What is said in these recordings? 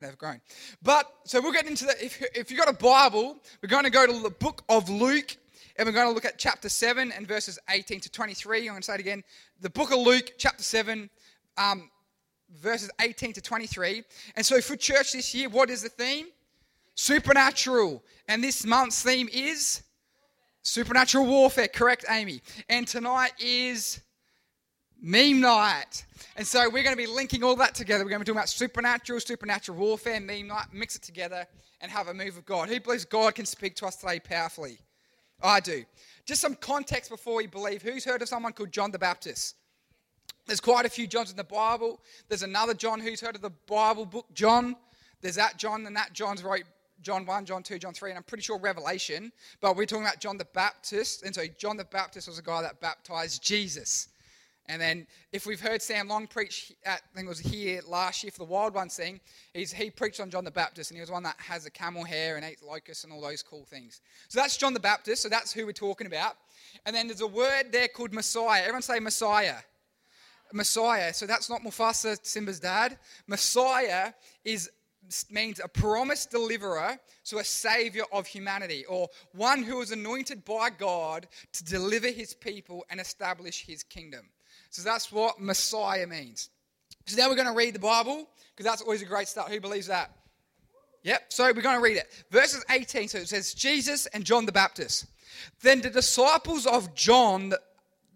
they've grown. But so we'll get into the. If, if you've got a Bible, we're going to go to the book of Luke, and we're going to look at chapter 7 and verses 18 to 23. I'm going to say it again. The book of Luke, chapter 7, um, verses 18 to 23. And so for church this year, what is the theme? Supernatural. And this month's theme is supernatural warfare. Correct, Amy. And tonight is meme night. And so we're going to be linking all that together. We're going to be talking about supernatural, supernatural warfare, meme night, mix it together and have a move of God. Who believes God can speak to us today powerfully? I do. Just some context before we believe. Who's heard of someone called John the Baptist? There's quite a few Johns in the Bible. There's another John who's heard of the Bible book, John. There's that John, and that John's wrote John 1, John 2, John 3, and I'm pretty sure Revelation. But we're talking about John the Baptist. And so John the Baptist was a guy that baptized Jesus. And then if we've heard Sam Long preach, at, I think it was here last year for the Wild Ones thing, he's, he preached on John the Baptist, and he was one that has a camel hair and eats locusts and all those cool things. So that's John the Baptist, so that's who we're talking about. And then there's a word there called Messiah. Everyone say Messiah. Messiah. So that's not Mufasa, Simba's dad. Messiah is means a promised deliverer, so a savior of humanity, or one who is anointed by God to deliver his people and establish his kingdom. So that's what Messiah means. So now we're going to read the Bible because that's always a great start. Who believes that? Yep, so we're going to read it. Verses 18, so it says, Jesus and John the Baptist. Then the disciples of John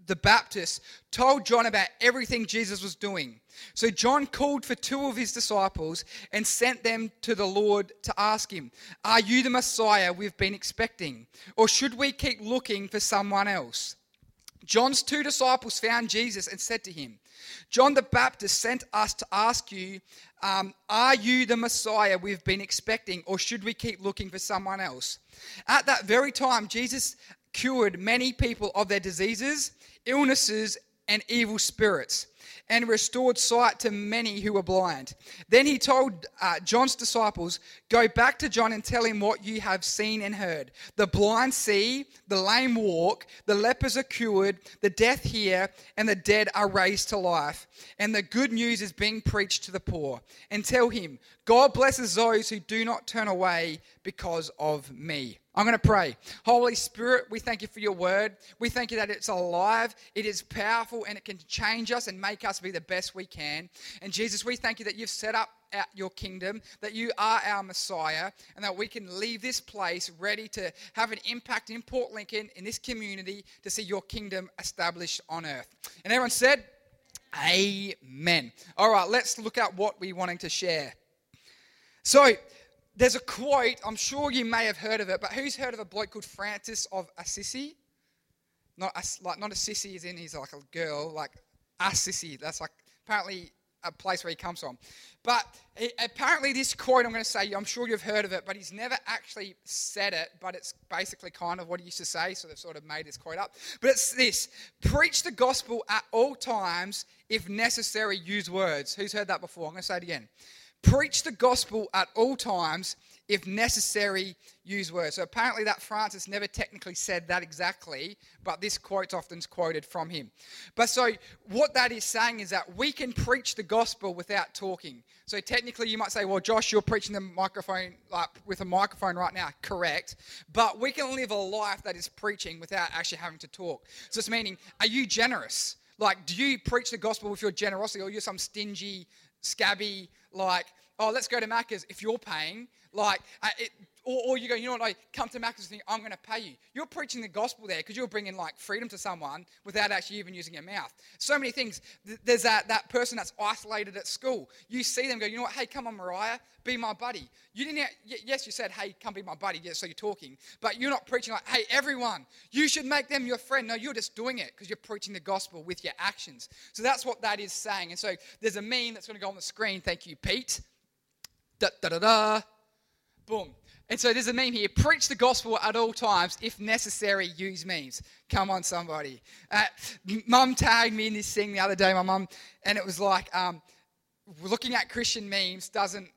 the Baptist told John about everything Jesus was doing. So John called for two of his disciples and sent them to the Lord to ask him, Are you the Messiah we've been expecting? Or should we keep looking for someone else? John's two disciples found Jesus and said to him, John the Baptist sent us to ask you, um, Are you the Messiah we've been expecting, or should we keep looking for someone else? At that very time, Jesus cured many people of their diseases, illnesses, and evil spirits and restored sight to many who were blind. Then he told uh, John's disciples, Go back to John and tell him what you have seen and heard. The blind see, the lame walk, the lepers are cured, the deaf hear, and the dead are raised to life. And the good news is being preached to the poor. And tell him, God blesses those who do not turn away because of me. I'm going to pray. Holy Spirit, we thank you for your word. We thank you that it's alive, it is powerful, and it can change us and make us be the best we can. And Jesus, we thank you that you've set up your kingdom, that you are our Messiah, and that we can leave this place ready to have an impact in Port Lincoln, in this community, to see your kingdom established on earth. And everyone said, Amen. All right, let's look at what we're wanting to share. So, there's a quote, I'm sure you may have heard of it, but who's heard of a bloke called Francis of Assisi? Not a, like not a sissy as in he's like a girl, like Assisi. That's like apparently a place where he comes from. But he, apparently, this quote I'm going to say, I'm sure you've heard of it, but he's never actually said it, but it's basically kind of what he used to say, so they've sort of made this quote up. But it's this preach the gospel at all times, if necessary, use words. Who's heard that before? I'm going to say it again. Preach the gospel at all times. If necessary, use words. So apparently, that Francis never technically said that exactly, but this quote's often quoted from him. But so, what that is saying is that we can preach the gospel without talking. So, technically, you might say, well, Josh, you're preaching the microphone like, with a microphone right now. Correct. But we can live a life that is preaching without actually having to talk. So, it's meaning, are you generous? Like, do you preach the gospel with your generosity, or you're some stingy, scabby, like, oh, let's go to Macca's if you're paying. Like, uh, it, or, or, you go, you know what, I come to Macca's and think, I'm going to pay you. You're preaching the gospel there because you're bringing like freedom to someone without actually even using your mouth. So many things. There's that, that person that's isolated at school. You see them go, you know what, hey, come on, Mariah, be my buddy. You didn't, yes, you said, hey, come be my buddy. Yes, so you're talking. But you're not preaching like, hey, everyone, you should make them your friend. No, you're just doing it because you're preaching the gospel with your actions. So that's what that is saying. And so there's a meme that's going to go on the screen. Thank you, Pete. Da da da da. Boom. And so there's a meme here preach the gospel at all times. If necessary, use memes. Come on, somebody. Uh, mum tagged me in this thing the other day, my mum, and it was like um, looking at Christian memes doesn't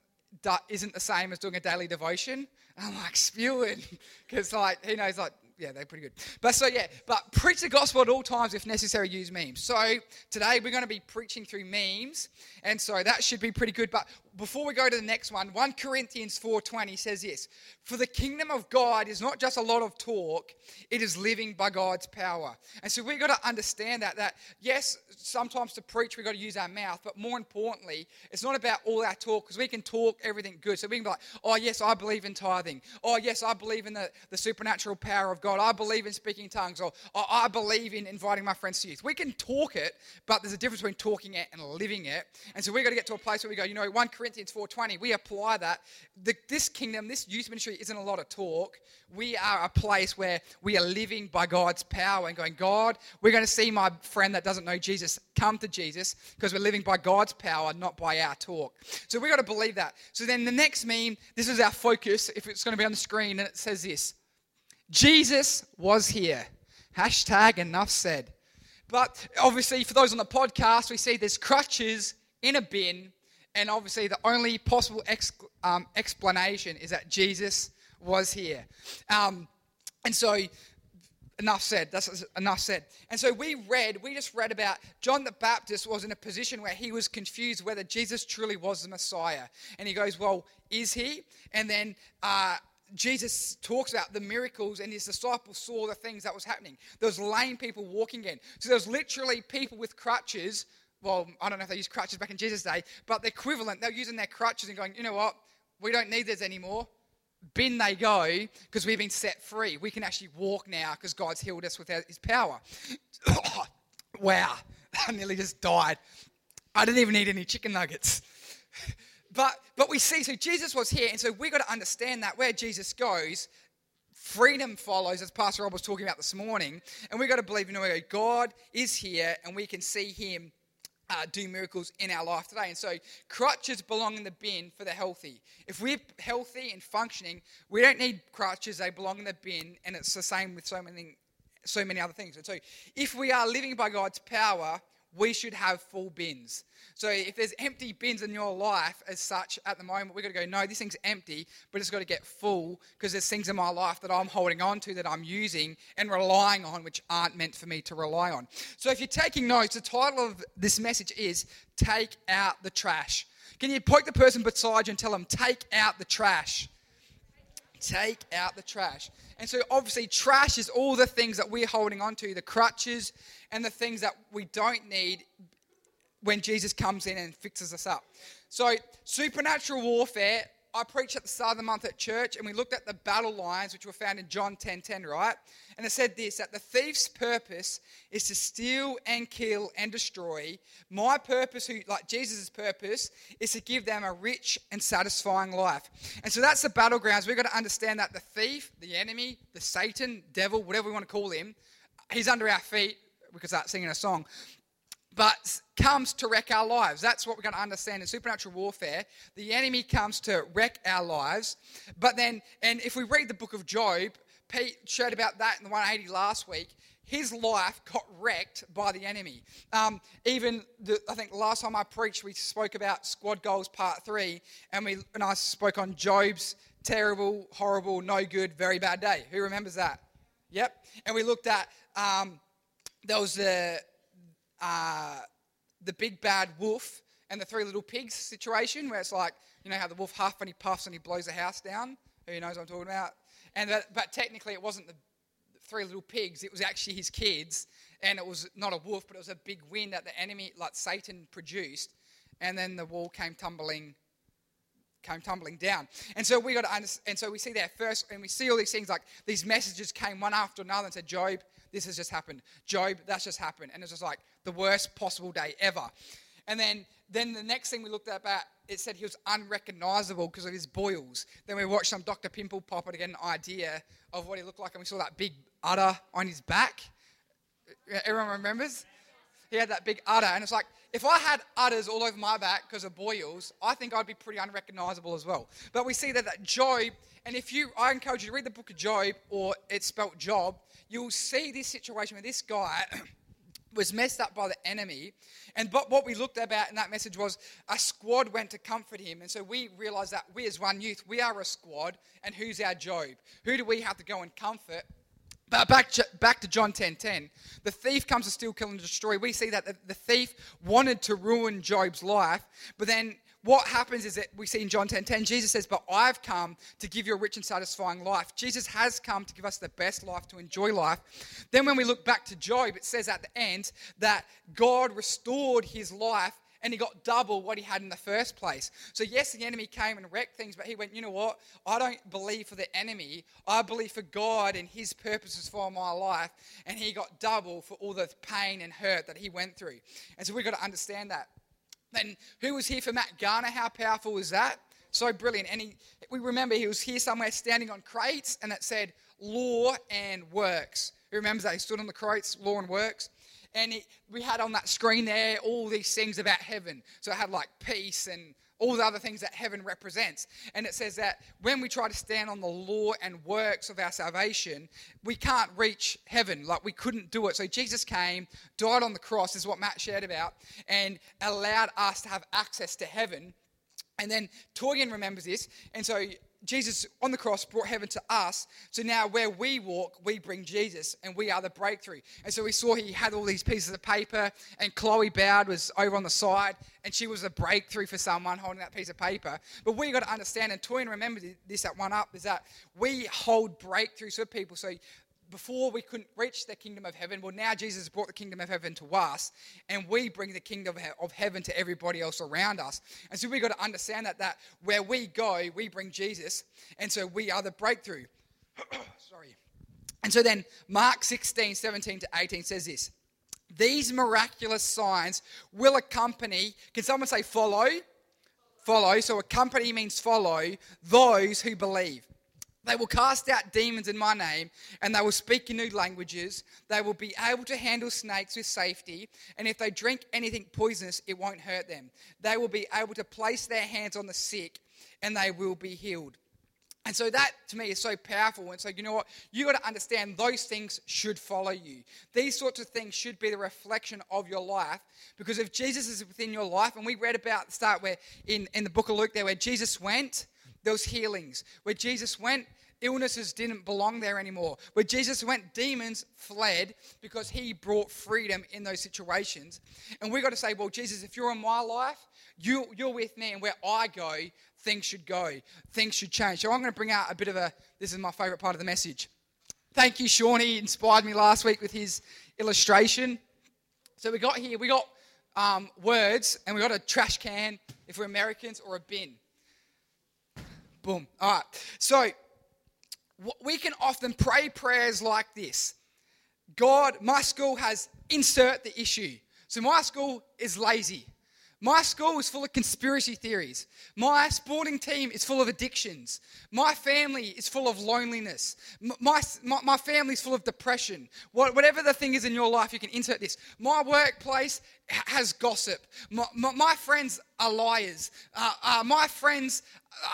isn't the same as doing a daily devotion. I'm like spewing because like he knows like yeah, they're pretty good. But so yeah, but preach the gospel at all times if necessary. Use memes. So today we're going to be preaching through memes, and so that should be pretty good. But before we go to the next one, 1 Corinthians 4:20 says this, "For the kingdom of God is not just a lot of talk, it is living by God's power." And so we've got to understand that that yes, sometimes to preach we've got to use our mouth, but more importantly, it's not about all our talk because we can talk everything good. So we can be like, "Oh, yes, I believe in tithing. Oh, yes, I believe in the, the supernatural power of God. I believe in speaking tongues or oh, I believe in inviting my friends to youth." We can talk it, but there's a difference between talking it and living it. And so we've got to get to a place where we go, you know, 1 Corinthians 4.20, we apply that. The, this kingdom, this youth ministry isn't a lot of talk. We are a place where we are living by God's power and going, God, we're going to see my friend that doesn't know Jesus come to Jesus because we're living by God's power, not by our talk. So we've got to believe that. So then the next meme, this is our focus, if it's going to be on the screen, and it says this Jesus was here. Hashtag enough said. But obviously, for those on the podcast, we see there's crutches in a bin, and obviously, the only possible ex- um, explanation is that Jesus was here. Um, and so, enough said. That's enough said. And so we read, we just read about John the Baptist was in a position where he was confused whether Jesus truly was the Messiah. And he goes, Well, is he? And then uh, Jesus talks about the miracles, and his disciples saw the things that was happening. There was lame people walking in. So there was literally people with crutches. Well, I don't know if they used crutches back in Jesus' day, but the equivalent, they're using their crutches and going, you know what? We don't need this anymore. Bin they go because we've been set free. We can actually walk now because God's healed us with his power. wow, I nearly just died. I didn't even eat any chicken nuggets. But, but we see, so Jesus was here, and so we've got to understand that where Jesus goes, freedom follows, as Pastor Rob was talking about this morning. And we've got to believe, you know, God is here, and we can see Him uh, do miracles in our life today. And so crutches belong in the bin for the healthy. If we're healthy and functioning, we don't need crutches, they belong in the bin, and it's the same with so many, so many other things. And so if we are living by God's power, we should have full bins. So if there's empty bins in your life as such at the moment, we've got to go, no, this thing's empty, but it's got to get full because there's things in my life that I'm holding on to, that I'm using and relying on, which aren't meant for me to rely on. So if you're taking notes, the title of this message is Take Out the Trash. Can you poke the person beside you and tell them, Take out the trash? Take out the trash. And so, obviously, trash is all the things that we're holding on to the crutches and the things that we don't need when Jesus comes in and fixes us up. So, supernatural warfare, I preached at the start of the month at church, and we looked at the battle lines, which were found in John 10 10, right? And it said this that the thief's purpose is to steal and kill and destroy. My purpose, who, like Jesus' purpose, is to give them a rich and satisfying life. And so that's the battlegrounds. We've got to understand that the thief, the enemy, the Satan, devil, whatever we want to call him, he's under our feet. We could start singing a song but comes to wreck our lives. That's what we're going to understand in supernatural warfare. The enemy comes to wreck our lives. But then, and if we read the book of Job, Pete shared about that in the 180 last week. His life got wrecked by the enemy. Um, even the, I think last time I preached, we spoke about squad goals part three, and we and I spoke on Job's terrible, horrible, no good, very bad day. Who remembers that? Yep. And we looked at um, there was the uh, the big bad wolf and the three little pigs situation, where it's like you know how the wolf huffs and he puffs and he blows the house down. Who knows what I'm talking about? And that, but technically, it wasn't the three little pigs, it was actually his kids. And it was not a wolf, but it was a big wind that the enemy, like Satan, produced. And then the wall came tumbling came tumbling down. And so we got to understand, and so we see that first, and we see all these things like these messages came one after another and said, Job, this has just happened. Job, that's just happened. And it's just like the worst possible day ever. And then, then the next thing we looked at about, it said he was unrecognizable because of his boils. Then we watched some Dr. Pimple Popper to get an idea of what he looked like, and we saw that big udder on his back. Everyone remembers? He had that big udder, and it's like, if I had udders all over my back because of boils, I think I'd be pretty unrecognizable as well. But we see that, that Job, and if you, I encourage you to read the book of Job, or it's spelt Job, you'll see this situation where this guy was messed up by the enemy. And but what we looked about in that message was a squad went to comfort him. And so we realized that we as one youth, we are a squad. And who's our Job? Who do we have to go and comfort? But back to, back to John 10 10. The thief comes to steal, kill, and destroy. We see that the, the thief wanted to ruin Job's life, but then what happens is that we see in John 10 10, Jesus says, But I've come to give you a rich and satisfying life. Jesus has come to give us the best life, to enjoy life. Then when we look back to Job, it says at the end that God restored his life and he got double what he had in the first place. So, yes, the enemy came and wrecked things, but he went, you know what? I don't believe for the enemy. I believe for God and his purposes for my life. And he got double for all the pain and hurt that he went through. And so, we've got to understand that. Then, who was here for Matt Garner? How powerful was that? So brilliant. And he, we remember he was here somewhere standing on crates and it said law and works. Who remembers that? He stood on the crates, law and works and we had on that screen there all these things about heaven. So it had like peace and all the other things that heaven represents. And it says that when we try to stand on the law and works of our salvation, we can't reach heaven. Like we couldn't do it. So Jesus came, died on the cross, is what Matt shared about, and allowed us to have access to heaven. And then Torian remembers this. And so Jesus on the cross brought heaven to us. So now where we walk, we bring Jesus and we are the breakthrough. And so we saw he had all these pieces of paper and Chloe Bowd was over on the side and she was a breakthrough for someone holding that piece of paper. But we got to understand, and Toyin remember this at One Up, is that we hold breakthroughs for people. So before we couldn't reach the kingdom of heaven. Well, now Jesus brought the kingdom of heaven to us, and we bring the kingdom of heaven to everybody else around us. And so we've got to understand that that where we go, we bring Jesus, and so we are the breakthrough. Sorry. And so then Mark 16, 17 to 18 says this. These miraculous signs will accompany, can someone say follow? Follow. So accompany means follow those who believe. They will cast out demons in my name, and they will speak in new languages. They will be able to handle snakes with safety, and if they drink anything poisonous, it won't hurt them. They will be able to place their hands on the sick, and they will be healed. And so that to me is so powerful. And so, you know what? You got to understand those things should follow you. These sorts of things should be the reflection of your life. Because if Jesus is within your life, and we read about the start where in, in the book of Luke there, where Jesus went, was healings. Where Jesus went, illnesses didn't belong there anymore. Where Jesus went, demons fled because he brought freedom in those situations. And we got to say, well, Jesus, if you're in my life, you, you're with me, and where I go, things should go, things should change. So I'm going to bring out a bit of a, this is my favorite part of the message. Thank you, Sean. He inspired me last week with his illustration. So we got here, we got um, words, and we got a trash can if we're Americans, or a bin. Boom. All right. So we can often pray prayers like this God, my school has insert the issue. So my school is lazy. My school is full of conspiracy theories. My sporting team is full of addictions. My family is full of loneliness. My, my, my family is full of depression. Whatever the thing is in your life, you can insert this. My workplace has gossip. My, my, my friends are liars. Uh, uh, my friends,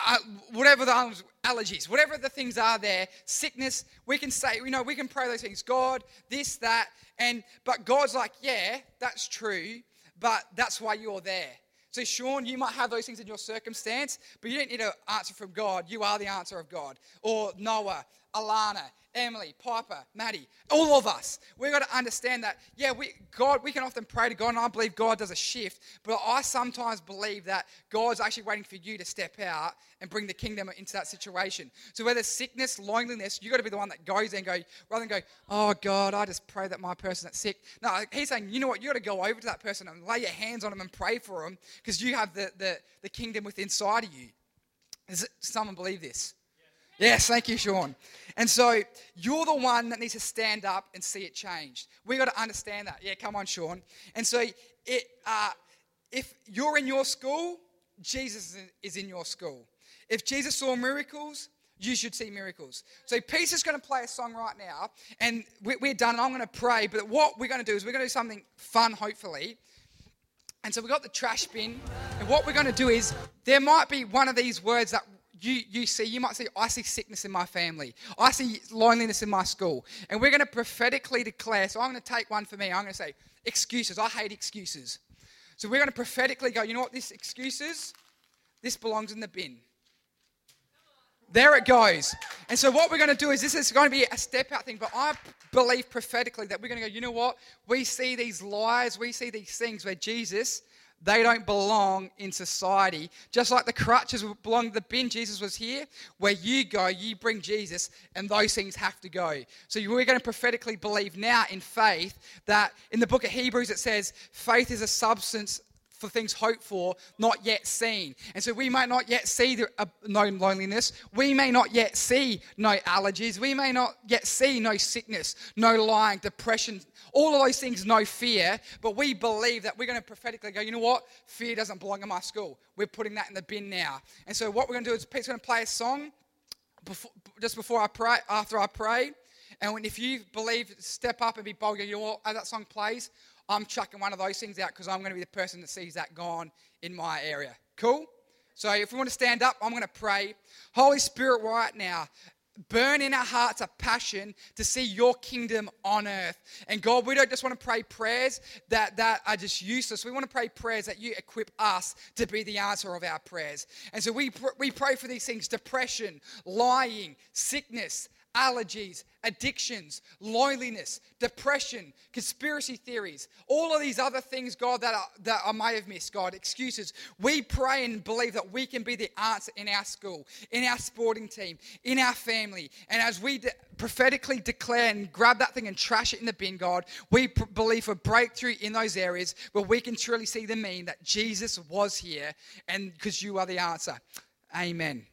uh, whatever the allergies, whatever the things are there, sickness, we can say, you know, we can pray those things. God, this, that, and but God's like, yeah, that's true but that's why you're there. So, Sean, you might have those things in your circumstance, but you don't need an answer from God. You are the answer of God. Or Noah, Alana, Emily, Piper, Maddie, all of us. We've got to understand that, yeah, we, God, we can often pray to God, and I believe God does a shift, but I sometimes believe that God's actually waiting for you to step out and bring the kingdom into that situation. So whether sickness, loneliness, you've got to be the one that goes and go, rather than go, oh, God, I just pray that my person that's sick. No, he's saying, you know what, you've got to go over to that person and lay your hands on them and pray for them because you have the, the, the kingdom within inside of you. Does someone believe this? Yes, thank you, Sean. And so you're the one that needs to stand up and see it changed. We got to understand that. Yeah, come on, Sean. And so it, uh, if you're in your school, Jesus is in your school. If Jesus saw miracles, you should see miracles. So Pete's is going to play a song right now, and we're done, and I'm going to pray. But what we're going to do is we're going to do something fun, hopefully. And so we've got the trash bin, and what we're going to do is there might be one of these words that you, you see, you might see, I see sickness in my family. I see loneliness in my school. And we're going to prophetically declare. So I'm going to take one for me. I'm going to say, excuses. I hate excuses. So we're going to prophetically go, you know what, this excuses, this belongs in the bin. There it goes. And so what we're going to do is this is going to be a step out thing, but I believe prophetically that we're going to go, you know what? We see these lies, we see these things where Jesus they don't belong in society. Just like the crutches belong to the bin, Jesus was here. Where you go, you bring Jesus, and those things have to go. So we're going to prophetically believe now in faith that in the book of Hebrews it says faith is a substance for things hoped for, not yet seen. And so we might not yet see the, uh, no loneliness. We may not yet see no allergies. We may not yet see no sickness, no lying, depression, all of those things, no fear. But we believe that we're going to prophetically go, you know what? Fear doesn't belong in my school. We're putting that in the bin now. And so what we're going to do is Pete's going to play a song before, just before I pray, after I pray. And if you believe, step up and be bold. You know what? As that song plays, I'm chucking one of those things out because I'm going to be the person that sees that gone in my area. Cool? So if we want to stand up, I'm going to pray. Holy Spirit, right now, burn in our hearts a passion to see your kingdom on earth. And God, we don't just want to pray prayers that, that are just useless. We want to pray prayers that you equip us to be the answer of our prayers. And so we, we pray for these things depression, lying, sickness, allergies, addictions, loneliness, depression, conspiracy theories, all of these other things, God, that, are, that I may have missed, God, excuses. We pray and believe that we can be the answer in our school, in our sporting team, in our family. And as we de- prophetically declare and grab that thing and trash it in the bin, God, we pr- believe for breakthrough in those areas where we can truly see the mean that Jesus was here and because you are the answer. Amen.